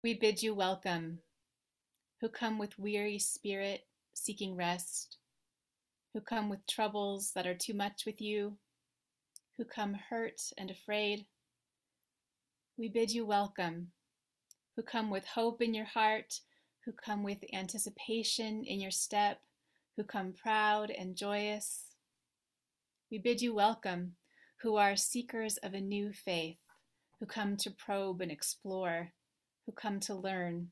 We bid you welcome, who come with weary spirit seeking rest, who come with troubles that are too much with you, who come hurt and afraid. We bid you welcome, who come with hope in your heart, who come with anticipation in your step, who come proud and joyous. We bid you welcome, who are seekers of a new faith, who come to probe and explore, who come to learn.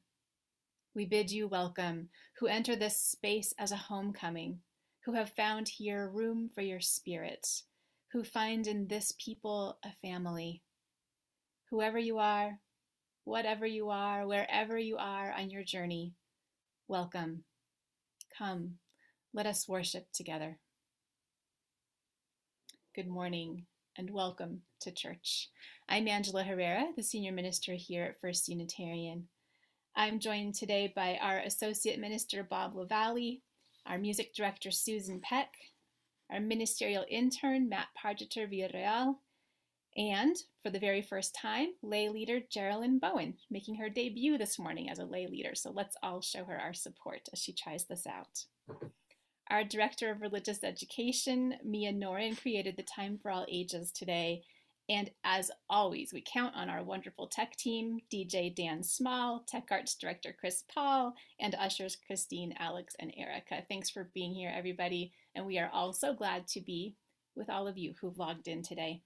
We bid you welcome, who enter this space as a homecoming, who have found here room for your spirit, who find in this people a family. Whoever you are, whatever you are, wherever you are on your journey, welcome. Come, let us worship together. Good morning and welcome to church. I'm Angela Herrera, the senior minister here at First Unitarian. I'm joined today by our associate minister Bob Lavalley, our music director Susan Peck, our ministerial intern Matt Pargeter Villarreal, and for the very first time, lay leader Geraldine Bowen, making her debut this morning as a lay leader. So let's all show her our support as she tries this out. Our Director of Religious Education, Mia Norin, created the Time for All Ages today. And as always, we count on our wonderful tech team, DJ Dan Small, Tech Arts Director Chris Paul, and ushers Christine, Alex, and Erica. Thanks for being here, everybody. And we are all so glad to be with all of you who've logged in today.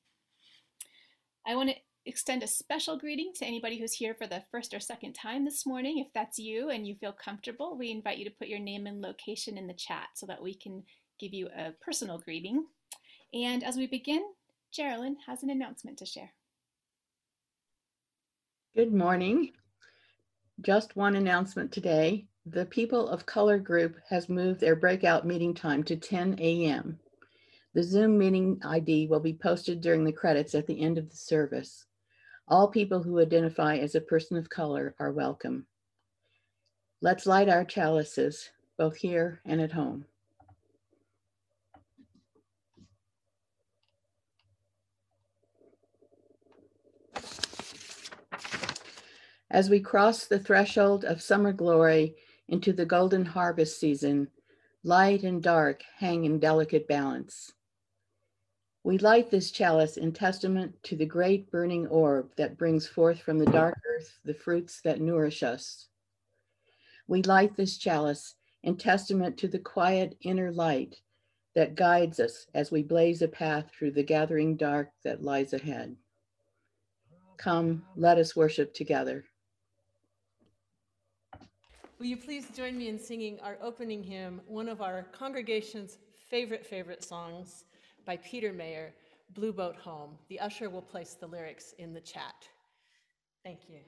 I want to extend a special greeting to anybody who's here for the first or second time this morning. If that's you and you feel comfortable, we invite you to put your name and location in the chat so that we can give you a personal greeting. And as we begin, Geraldine has an announcement to share. Good morning. Just one announcement today. The People of Color group has moved their breakout meeting time to 10 a.m. The Zoom meeting ID will be posted during the credits at the end of the service. All people who identify as a person of color are welcome. Let's light our chalices, both here and at home. As we cross the threshold of summer glory into the golden harvest season, light and dark hang in delicate balance. We light this chalice in testament to the great burning orb that brings forth from the dark earth the fruits that nourish us. We light this chalice in testament to the quiet inner light that guides us as we blaze a path through the gathering dark that lies ahead. Come, let us worship together. Will you please join me in singing our opening hymn, one of our congregation's favorite, favorite songs? By Peter Mayer, Blue Boat Home. The usher will place the lyrics in the chat. Thank you.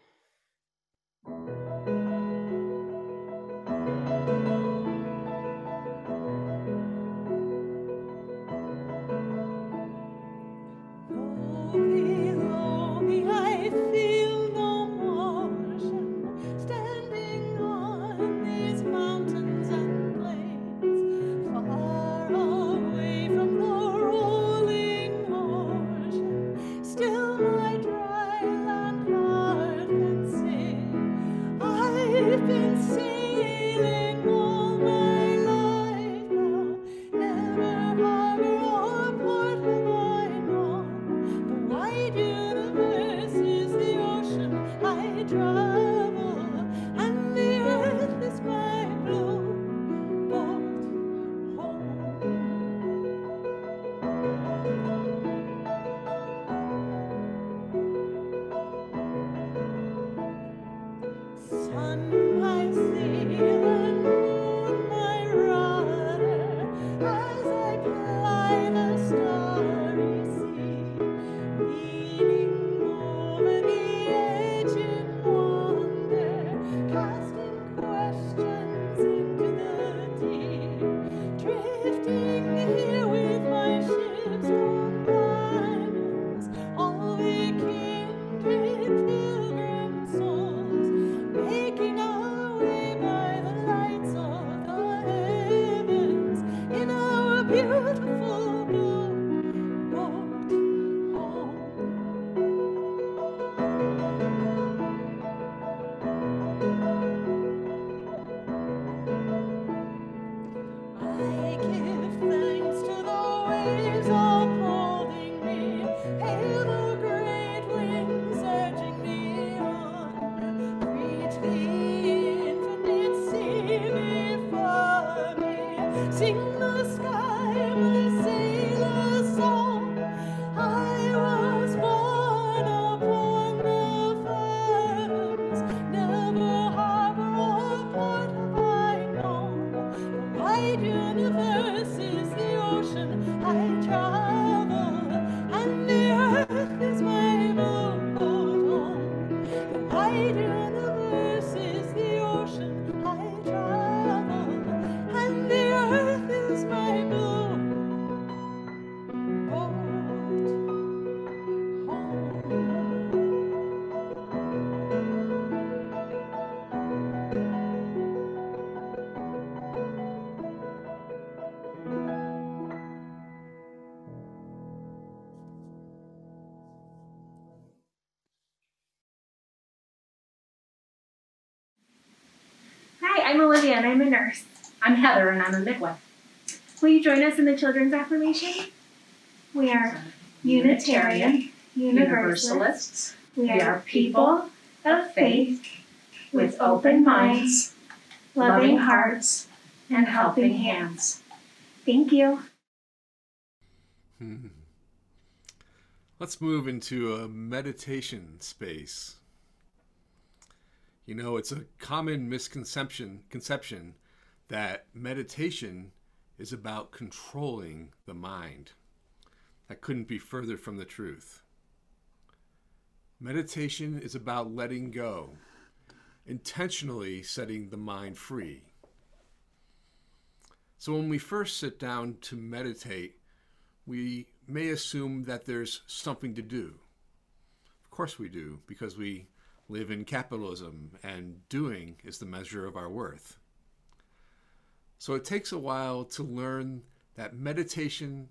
I'm and I'm a midwife. Will you join us in the children's affirmation? We are Unitarian, Universalists. We are people of faith with open minds, loving hearts, and helping hands. Thank you. Hmm. Let's move into a meditation space. You know, it's a common misconception conception that meditation is about controlling the mind. That couldn't be further from the truth. Meditation is about letting go, intentionally setting the mind free. So when we first sit down to meditate, we may assume that there's something to do. Of course we do, because we live in capitalism, and doing is the measure of our worth. So it takes a while to learn that meditation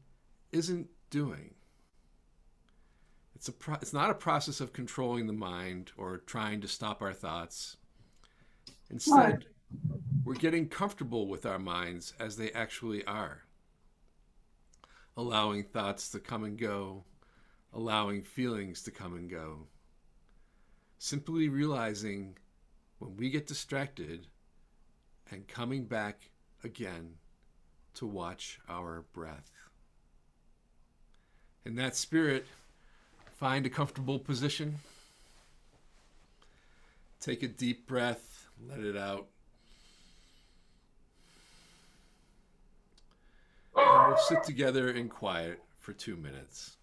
isn't doing. It's, a pro- it's not a process of controlling the mind or trying to stop our thoughts. Instead, we're getting comfortable with our minds as they actually are, allowing thoughts to come and go, allowing feelings to come and go simply realizing when we get distracted and coming back again to watch our breath. In that spirit, find a comfortable position. Take a deep breath, let it out. And we'll sit together in quiet for two minutes.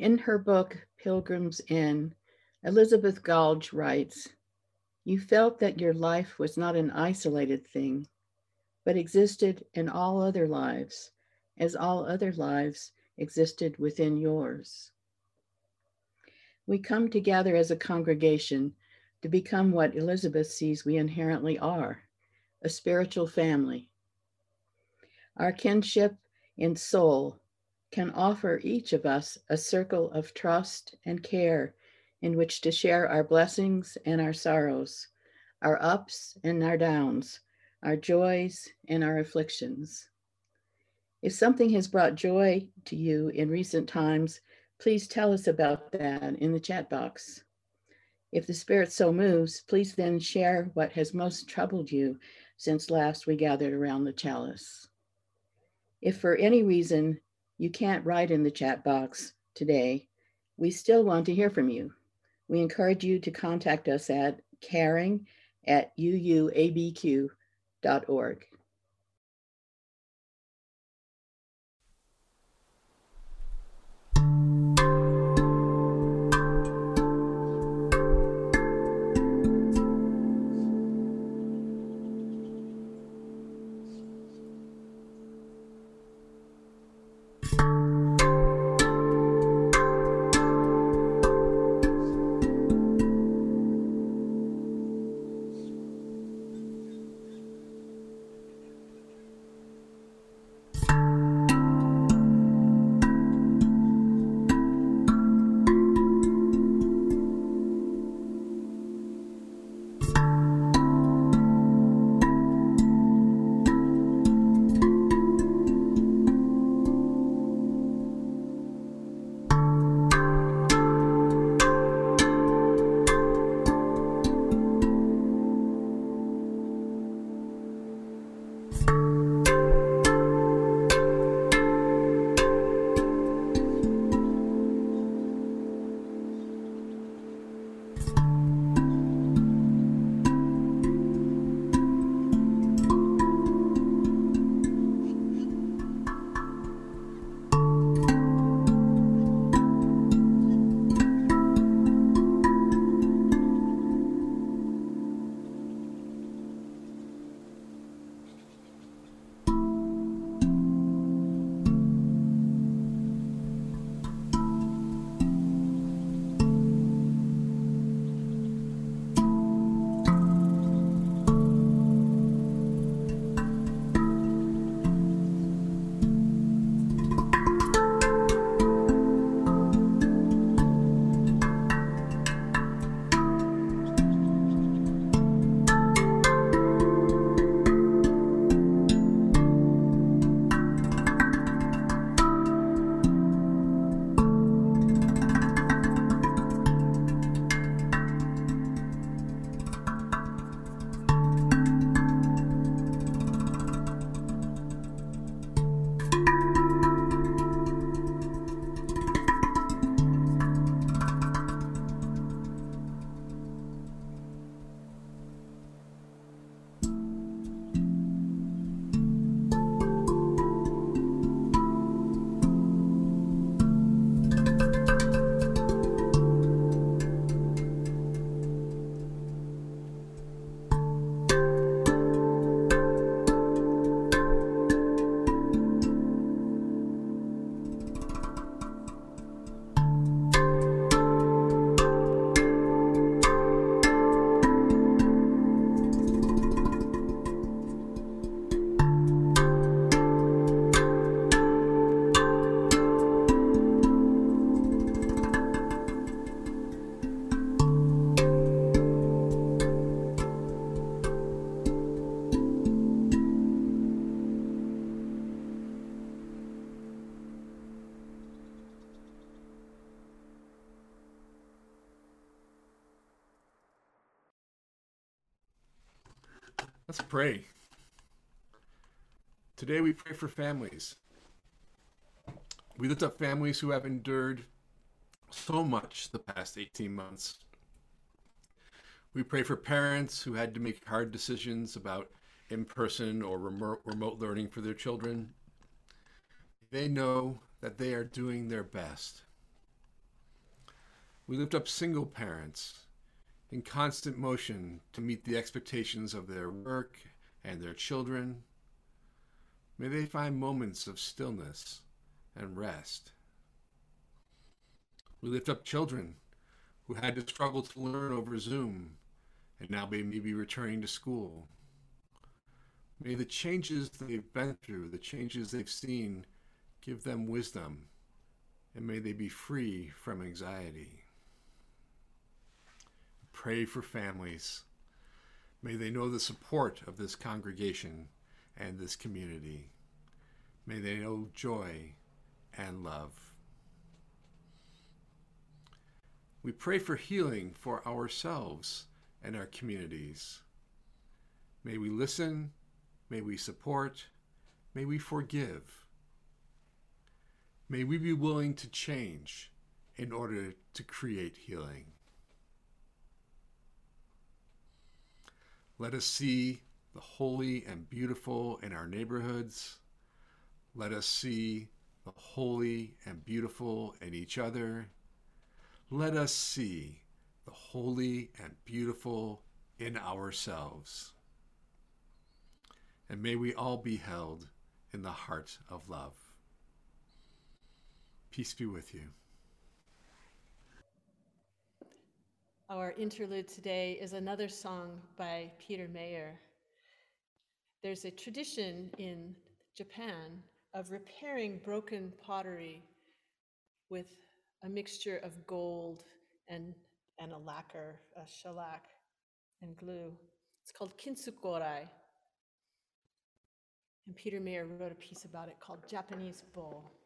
In her book, Pilgrim's Inn, Elizabeth Goudge writes You felt that your life was not an isolated thing, but existed in all other lives, as all other lives existed within yours. We come together as a congregation to become what Elizabeth sees we inherently are a spiritual family. Our kinship in soul can offer each of us a circle of trust and care in which to share our blessings and our sorrows, our ups and our downs, our joys and our afflictions. If something has brought joy to you in recent times, please tell us about that in the chat box. If the Spirit so moves, please then share what has most troubled you since last we gathered around the chalice. If for any reason you can't write in the chat box today, we still want to hear from you. We encourage you to contact us at caring at uuabq.org. pray. Today we pray for families. We lift up families who have endured so much the past 18 months. We pray for parents who had to make hard decisions about in person or remote remote learning for their children. They know that they are doing their best. We lift up single parents in constant motion to meet the expectations of their work and their children. May they find moments of stillness and rest. We lift up children who had to struggle to learn over Zoom and now may be returning to school. May the changes they've been through, the changes they've seen, give them wisdom, and may they be free from anxiety. Pray for families. May they know the support of this congregation and this community. May they know joy and love. We pray for healing for ourselves and our communities. May we listen, may we support, may we forgive. May we be willing to change in order to create healing. Let us see the holy and beautiful in our neighborhoods. Let us see the holy and beautiful in each other. Let us see the holy and beautiful in ourselves. And may we all be held in the heart of love. Peace be with you. Our interlude today is another song by Peter Mayer. There's a tradition in Japan of repairing broken pottery with a mixture of gold and and a lacquer, a shellac, and glue. It's called kintsukuroi. And Peter Mayer wrote a piece about it called Japanese Bowl.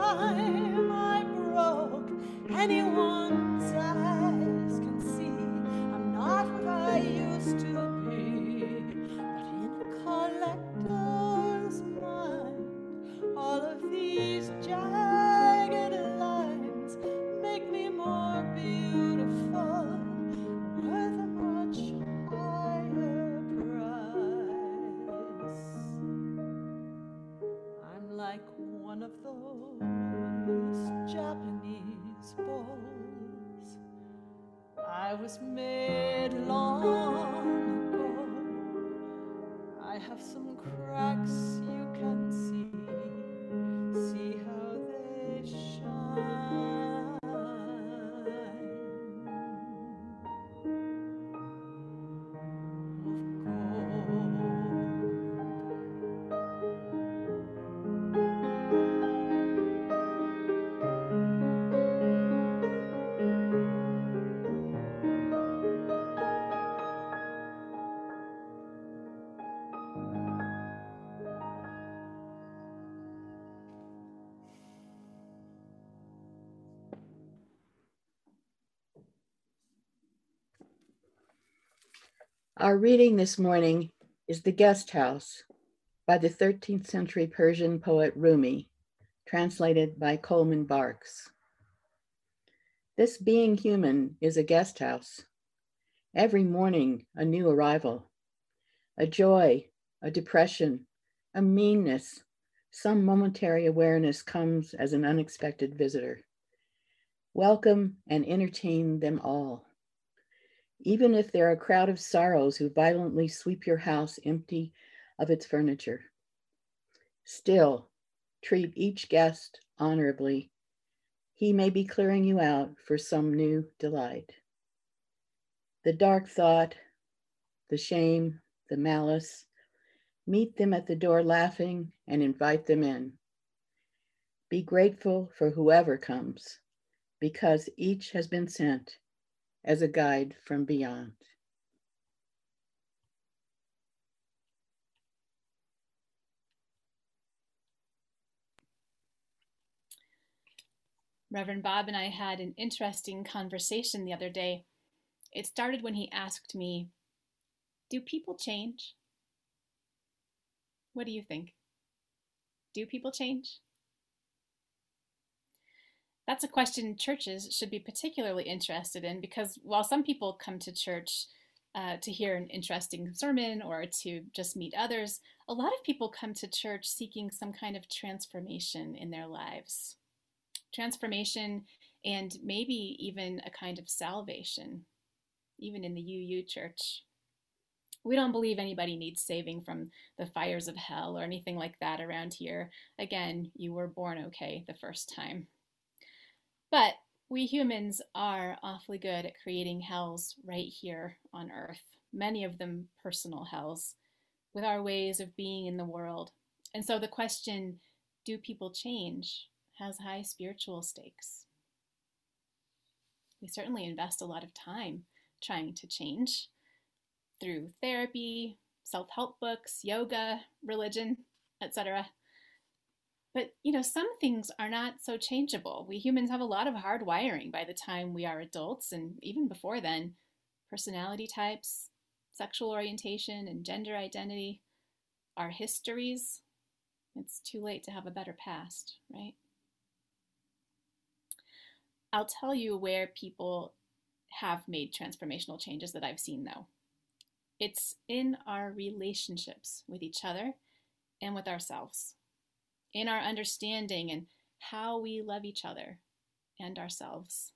Time I broke. Anyone's eyes can see I'm not what I used to be, but in a collector's mind, all of these Our reading this morning is The Guest House by the 13th century Persian poet Rumi, translated by Coleman Barks. This being human is a guest house. Every morning, a new arrival, a joy, a depression, a meanness, some momentary awareness comes as an unexpected visitor. Welcome and entertain them all. Even if there are a crowd of sorrows who violently sweep your house empty of its furniture. Still, treat each guest honorably. He may be clearing you out for some new delight. The dark thought, the shame, the malice, meet them at the door laughing and invite them in. Be grateful for whoever comes because each has been sent as a guide from beyond. Reverend Bob and I had an interesting conversation the other day. It started when he asked me, Do people change? What do you think? Do people change? That's a question churches should be particularly interested in because while some people come to church uh, to hear an interesting sermon or to just meet others, a lot of people come to church seeking some kind of transformation in their lives. Transformation and maybe even a kind of salvation, even in the UU church. We don't believe anybody needs saving from the fires of hell or anything like that around here. Again, you were born okay the first time. But we humans are awfully good at creating hells right here on earth, many of them personal hells, with our ways of being in the world. And so the question, do people change, has high spiritual stakes. We certainly invest a lot of time trying to change through therapy, self help books, yoga, religion, etc. But you know, some things are not so changeable. We humans have a lot of hard wiring by the time we are adults, and even before then personality types, sexual orientation, and gender identity, our histories. It's too late to have a better past, right? I'll tell you where people have made transformational changes that I've seen, though. It's in our relationships with each other and with ourselves, in our understanding and how we love each other and ourselves.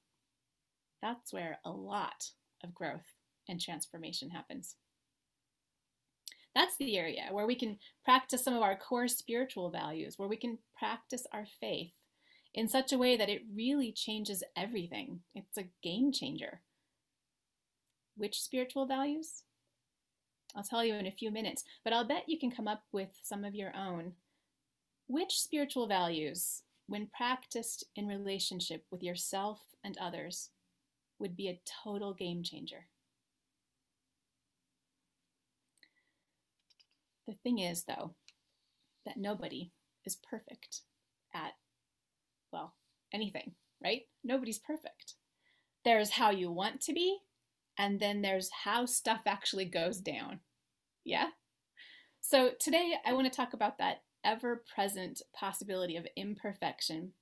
That's where a lot of growth and transformation happens. That's the area where we can practice some of our core spiritual values, where we can practice our faith in such a way that it really changes everything. It's a game changer. Which spiritual values? I'll tell you in a few minutes, but I'll bet you can come up with some of your own. Which spiritual values, when practiced in relationship with yourself and others, would be a total game changer? The thing is, though, that nobody is perfect at, well, anything, right? Nobody's perfect. There's how you want to be, and then there's how stuff actually goes down. Yeah? So today I want to talk about that ever present possibility of imperfection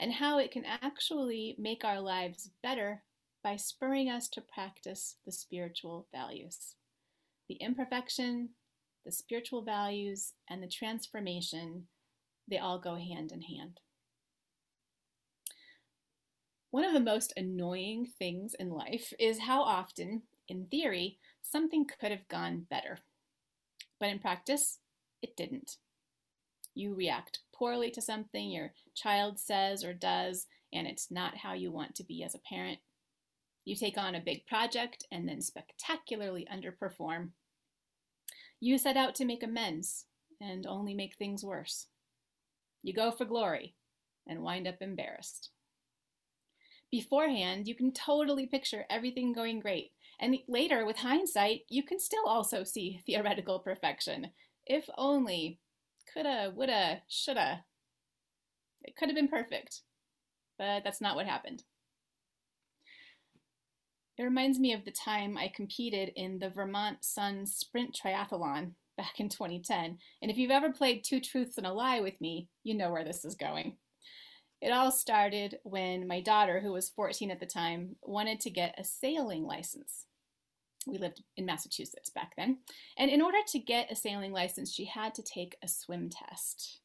and how it can actually make our lives better by spurring us to practice the spiritual values. The imperfection, the spiritual values, and the transformation, they all go hand in hand. One of the most annoying things in life is how often, in theory, something could have gone better. But in practice, it didn't. You react poorly to something your child says or does, and it's not how you want to be as a parent. You take on a big project and then spectacularly underperform. You set out to make amends and only make things worse. You go for glory and wind up embarrassed beforehand, you can totally picture everything going great. And later, with hindsight, you can still also see theoretical perfection. If only, coulda, woulda, shoulda. It could have been perfect, but that's not what happened. It reminds me of the time I competed in the Vermont Sun Sprint Triathlon back in 2010. And if you've ever played Two Truths and a Lie with me, you know where this is going. It all started when my daughter, who was 14 at the time, wanted to get a sailing license. We lived in Massachusetts back then. And in order to get a sailing license, she had to take a swim test.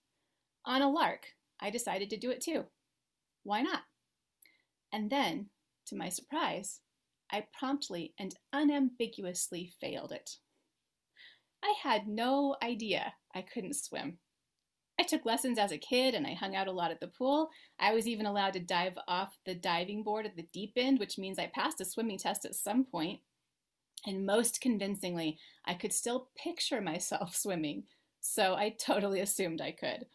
On a lark, I decided to do it too. Why not? And then, to my surprise, I promptly and unambiguously failed it. I had no idea I couldn't swim. I took lessons as a kid and I hung out a lot at the pool. I was even allowed to dive off the diving board at the deep end, which means I passed a swimming test at some point. And most convincingly, I could still picture myself swimming, so I totally assumed I could.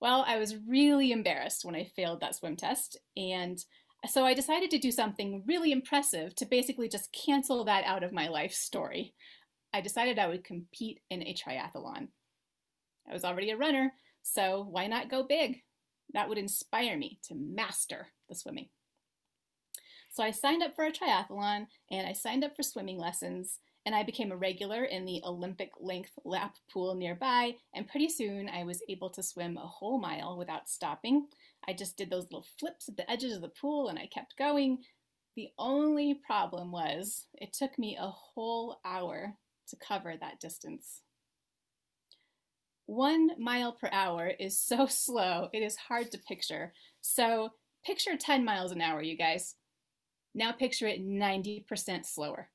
Well, I was really embarrassed when I failed that swim test, and so I decided to do something really impressive to basically just cancel that out of my life story. I decided I would compete in a triathlon. I was already a runner, so why not go big? That would inspire me to master the swimming. So I signed up for a triathlon and I signed up for swimming lessons and I became a regular in the Olympic length lap pool nearby. And pretty soon I was able to swim a whole mile without stopping. I just did those little flips at the edges of the pool and I kept going. The only problem was it took me a whole hour to cover that distance. One mile per hour is so slow, it is hard to picture. So picture 10 miles an hour, you guys. Now picture it 90% slower.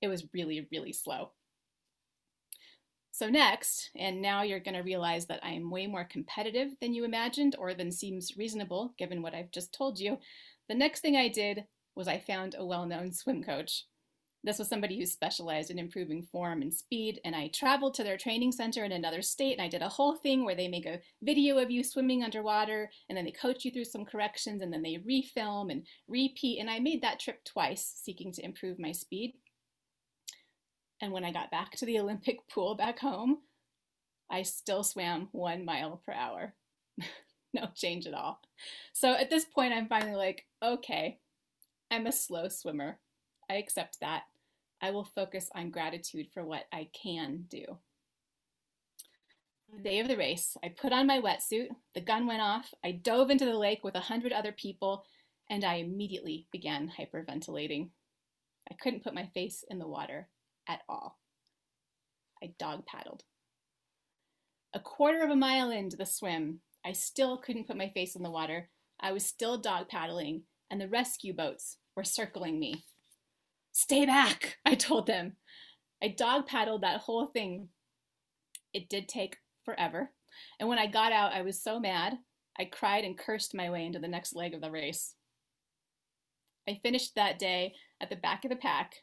It was really, really slow. So next, and now you're going to realize that I'm way more competitive than you imagined or than seems reasonable given what I've just told you, the next thing I did was I found a well-known swim coach. This was somebody who specialized in improving form and speed, and I traveled to their training center in another state, and I did a whole thing where they make a video of you swimming underwater, and then they coach you through some corrections, and then they refilm and repeat, and I made that trip twice, seeking to improve my speed. And when I got back to the Olympic pool back home, I still swam one mile per hour. no change at all. So at this point, I'm finally like, okay, I'm a slow swimmer. I accept that. I will focus on gratitude for what I can do. The day of the race, I put on my wetsuit, the gun went off, I dove into the lake with a hundred other people, and I immediately began hyperventilating. I couldn't put my face in the water at all. I dog paddled. A quarter of a mile into the swim, I still couldn't put my face in the water. I was still dog paddling, and the rescue boats were circling me. Stay back, I told them. I dog paddled that whole thing. It did take forever. And when I got out, I was so mad, I cried and cursed my way into the next leg of the race. I finished that day at the back of the pack,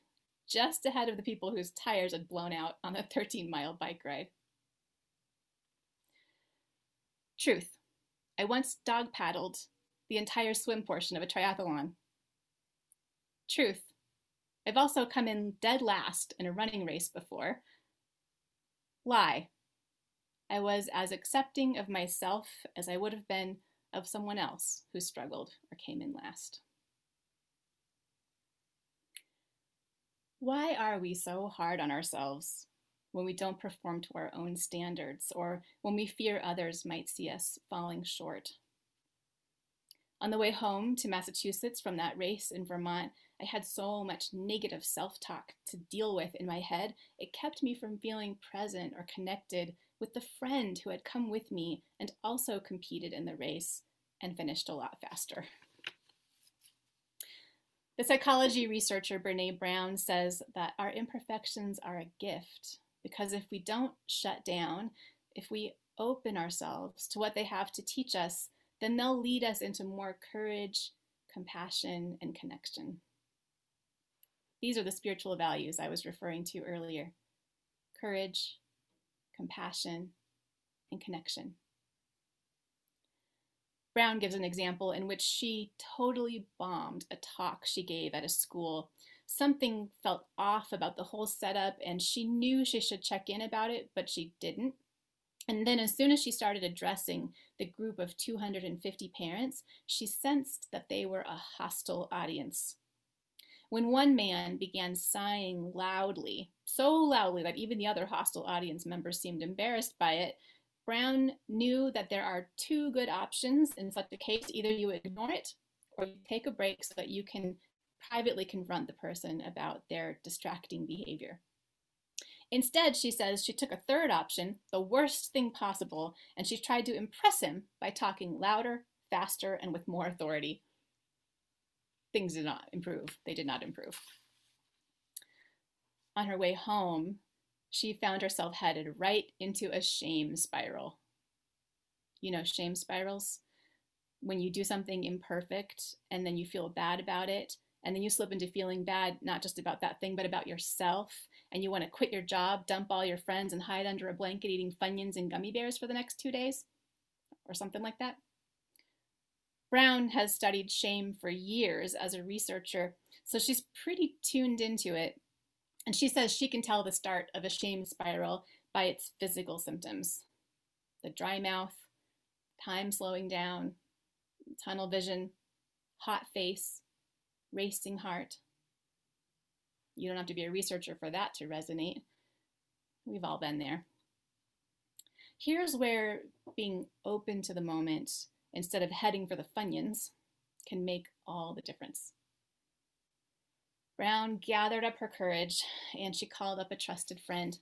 just ahead of the people whose tires had blown out on the 13 mile bike ride. Truth. I once dog paddled the entire swim portion of a triathlon. Truth. I've also come in dead last in a running race before. Lie. I was as accepting of myself as I would have been of someone else who struggled or came in last. Why are we so hard on ourselves when we don't perform to our own standards or when we fear others might see us falling short? On the way home to Massachusetts from that race in Vermont, I had so much negative self talk to deal with in my head, it kept me from feeling present or connected with the friend who had come with me and also competed in the race and finished a lot faster. The psychology researcher Brene Brown says that our imperfections are a gift because if we don't shut down, if we open ourselves to what they have to teach us, then they'll lead us into more courage, compassion, and connection. These are the spiritual values I was referring to earlier courage, compassion, and connection. Brown gives an example in which she totally bombed a talk she gave at a school. Something felt off about the whole setup, and she knew she should check in about it, but she didn't. And then, as soon as she started addressing the group of 250 parents, she sensed that they were a hostile audience. When one man began sighing loudly, so loudly that even the other hostile audience members seemed embarrassed by it, Brown knew that there are two good options in such a case. Either you ignore it or you take a break so that you can privately confront the person about their distracting behavior. Instead, she says she took a third option, the worst thing possible, and she tried to impress him by talking louder, faster, and with more authority. Things did not improve. They did not improve. On her way home, she found herself headed right into a shame spiral. You know, shame spirals? When you do something imperfect and then you feel bad about it, and then you slip into feeling bad, not just about that thing, but about yourself, and you want to quit your job, dump all your friends, and hide under a blanket eating Funyuns and gummy bears for the next two days, or something like that. Brown has studied shame for years as a researcher, so she's pretty tuned into it and she says she can tell the start of a shame spiral by its physical symptoms the dry mouth, time slowing down, tunnel vision, hot face, racing heart. You don't have to be a researcher for that to resonate. We've all been there. Here's where being open to the moment instead of heading for the Funyuns can make all the difference. Brown gathered up her courage and she called up a trusted friend,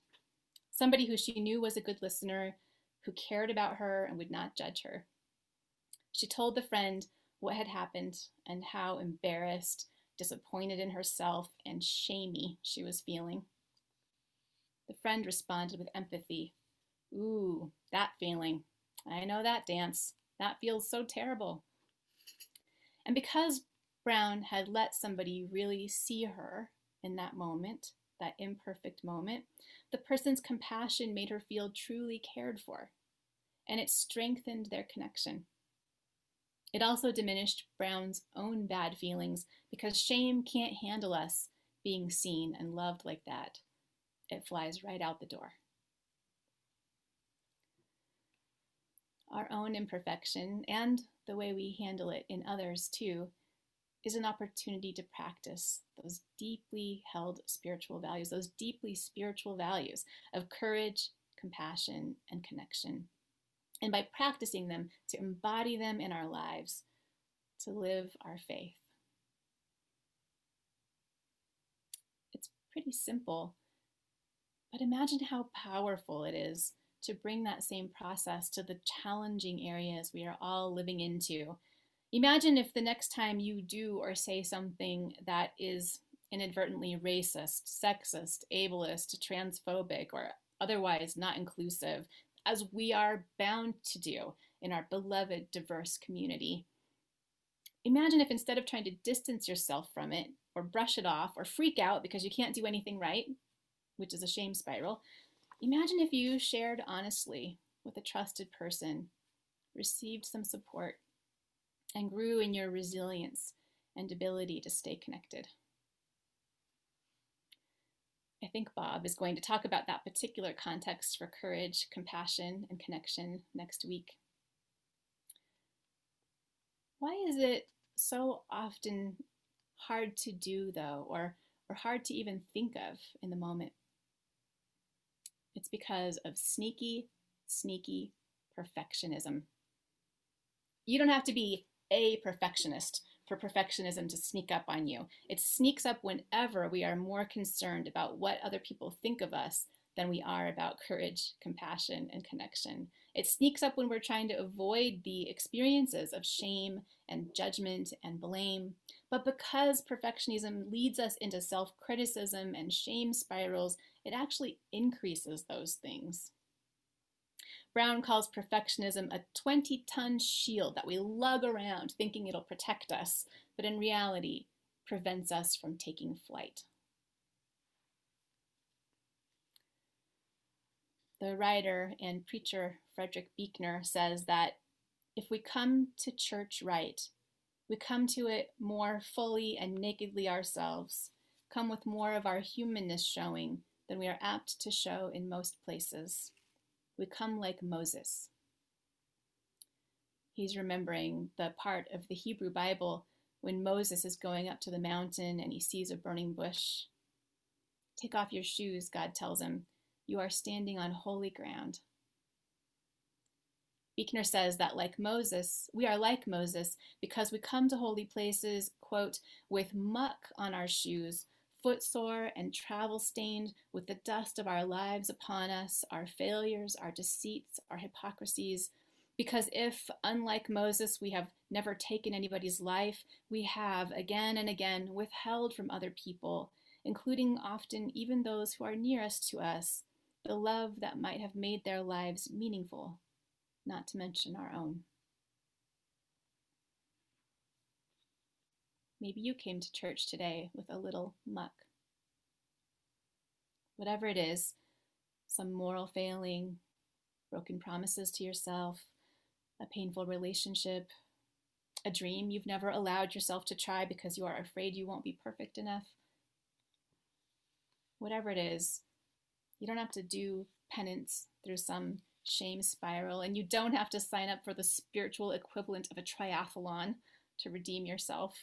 somebody who she knew was a good listener, who cared about her and would not judge her. She told the friend what had happened and how embarrassed, disappointed in herself, and shamey she was feeling. The friend responded with empathy. Ooh, that feeling. I know that dance. That feels so terrible. And because Brown had let somebody really see her in that moment, that imperfect moment, the person's compassion made her feel truly cared for, and it strengthened their connection. It also diminished Brown's own bad feelings because shame can't handle us being seen and loved like that. It flies right out the door. Our own imperfection and the way we handle it in others, too, is an opportunity to practice those deeply held spiritual values, those deeply spiritual values of courage, compassion, and connection. And by practicing them, to embody them in our lives, to live our faith. It's pretty simple, but imagine how powerful it is to bring that same process to the challenging areas we are all living into Imagine if the next time you do or say something that is inadvertently racist, sexist, ableist, transphobic, or otherwise not inclusive, as we are bound to do in our beloved diverse community. Imagine if instead of trying to distance yourself from it, or brush it off, or freak out because you can't do anything right, which is a shame spiral, imagine if you shared honestly with a trusted person, received some support, and grew in your resilience and ability to stay connected. I think Bob is going to talk about that particular context for courage, compassion, and connection next week. Why is it so often hard to do, though, or, or hard to even think of in the moment? It's because of sneaky, sneaky perfectionism. You don't have to be a perfectionist for perfectionism to sneak up on you. It sneaks up whenever we are more concerned about what other people think of us than we are about courage, compassion, and connection. It sneaks up when we're trying to avoid the experiences of shame and judgment and blame. But because perfectionism leads us into self criticism and shame spirals, it actually increases those things. Brown calls perfectionism a 20 ton shield that we lug around thinking it'll protect us, but in reality prevents us from taking flight. The writer and preacher Frederick Buechner says that if we come to church right, we come to it more fully and nakedly ourselves, come with more of our humanness showing than we are apt to show in most places we come like Moses. He's remembering the part of the Hebrew Bible when Moses is going up to the mountain and he sees a burning bush. Take off your shoes, God tells him. You are standing on holy ground. Buechner says that, like Moses, we are like Moses because we come to holy places, quote, with muck on our shoes, footsore and travel stained, with the dust of our lives upon us, our failures, our deceits, our hypocrisies. Because if, unlike Moses, we have never taken anybody's life, we have again and again withheld from other people, including often even those who are nearest to us, the love that might have made their lives meaningful not to mention our own. Maybe you came to church today with a little muck. Whatever it is, some moral failing, broken promises to yourself, a painful relationship, a dream you've never allowed yourself to try because you are afraid you won't be perfect enough. Whatever it is, you don't have to do penance through some shame spiral, and you don't have to sign up for the spiritual equivalent of a triathlon to redeem yourself.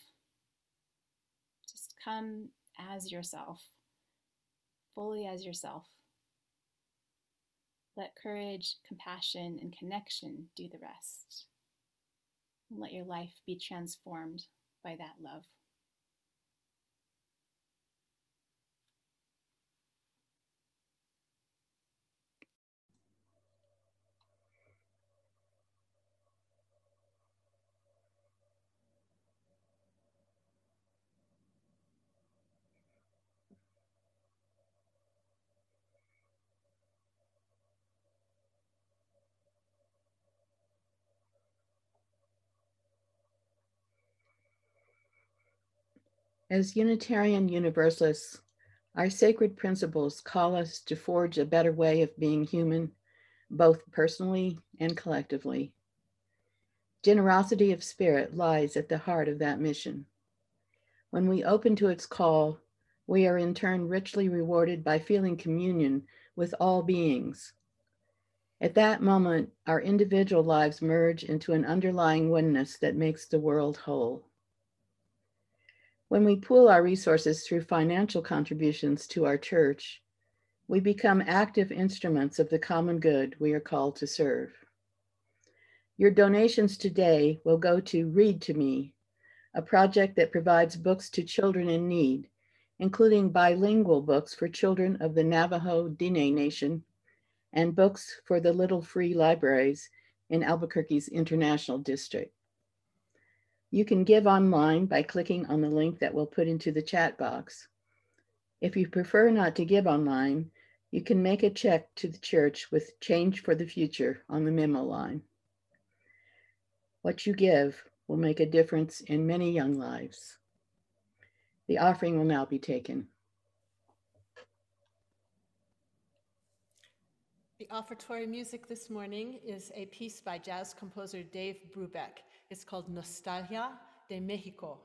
Come as yourself, fully as yourself. Let courage, compassion, and connection do the rest. And let your life be transformed by that love. As Unitarian Universalists, our sacred principles call us to forge a better way of being human, both personally and collectively. Generosity of spirit lies at the heart of that mission. When we open to its call, we are in turn richly rewarded by feeling communion with all beings. At that moment, our individual lives merge into an underlying oneness that makes the world whole. When we pool our resources through financial contributions to our church, we become active instruments of the common good we are called to serve. Your donations today will go to Read to Me, a project that provides books to children in need, including bilingual books for children of the Navajo Diné Nation and books for the Little Free Libraries in Albuquerque's International District. You can give online by clicking on the link that we'll put into the chat box. If you prefer not to give online, you can make a check to the church with Change for the Future on the memo line. What you give will make a difference in many young lives. The offering will now be taken. The offertory music this morning is a piece by jazz composer Dave Brubeck. It's called Nostalgia de Mexico.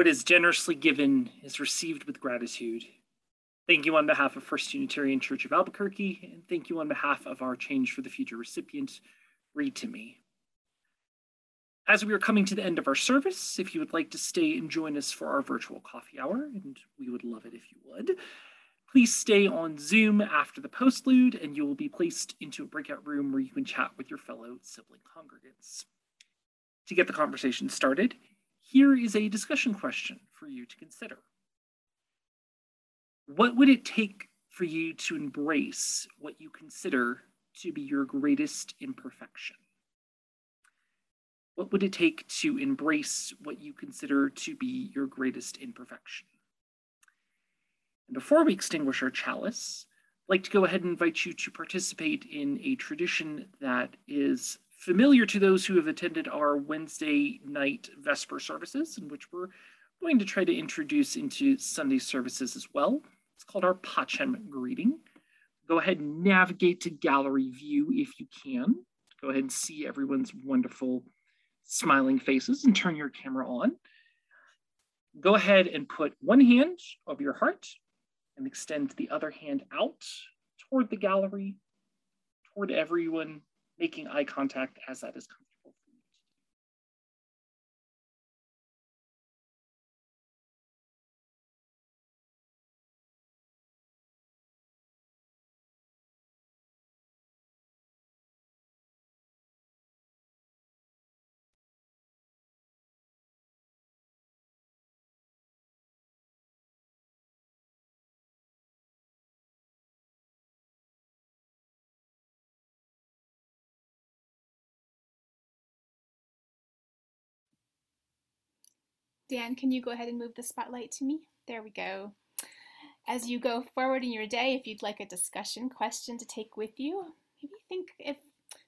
What is generously given is received with gratitude. Thank you on behalf of First Unitarian Church of Albuquerque, and thank you on behalf of our Change for the Future recipient, Read to Me. As we are coming to the end of our service, if you would like to stay and join us for our virtual coffee hour, and we would love it if you would, please stay on Zoom after the postlude, and you will be placed into a breakout room where you can chat with your fellow sibling congregants. To get the conversation started, here is a discussion question for you to consider. What would it take for you to embrace what you consider to be your greatest imperfection? What would it take to embrace what you consider to be your greatest imperfection? And before we extinguish our chalice, I'd like to go ahead and invite you to participate in a tradition that is familiar to those who have attended our Wednesday night Vesper services, in which we're going to try to introduce into Sunday services as well. It's called our Pacem greeting. Go ahead and navigate to gallery view if you can. Go ahead and see everyone's wonderful smiling faces and turn your camera on. Go ahead and put one hand over your heart and extend the other hand out toward the gallery, toward everyone making eye contact as that is comfortable Dan, can you go ahead and move the spotlight to me? There we go. As you go forward in your day, if you'd like a discussion question to take with you, maybe think if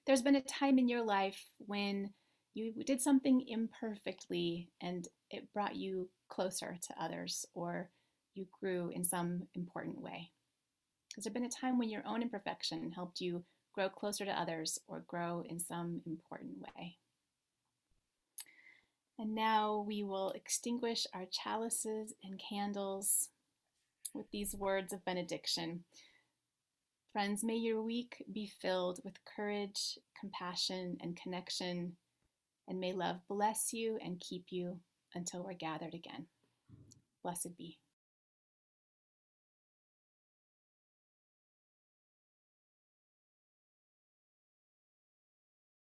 there's been a time in your life when you did something imperfectly and it brought you closer to others or you grew in some important way. Has there been a time when your own imperfection helped you grow closer to others or grow in some important way? And now we will extinguish our chalices and candles with these words of benediction. Friends, may your week be filled with courage, compassion, and connection, and may love bless you and keep you until we're gathered again. Blessed be.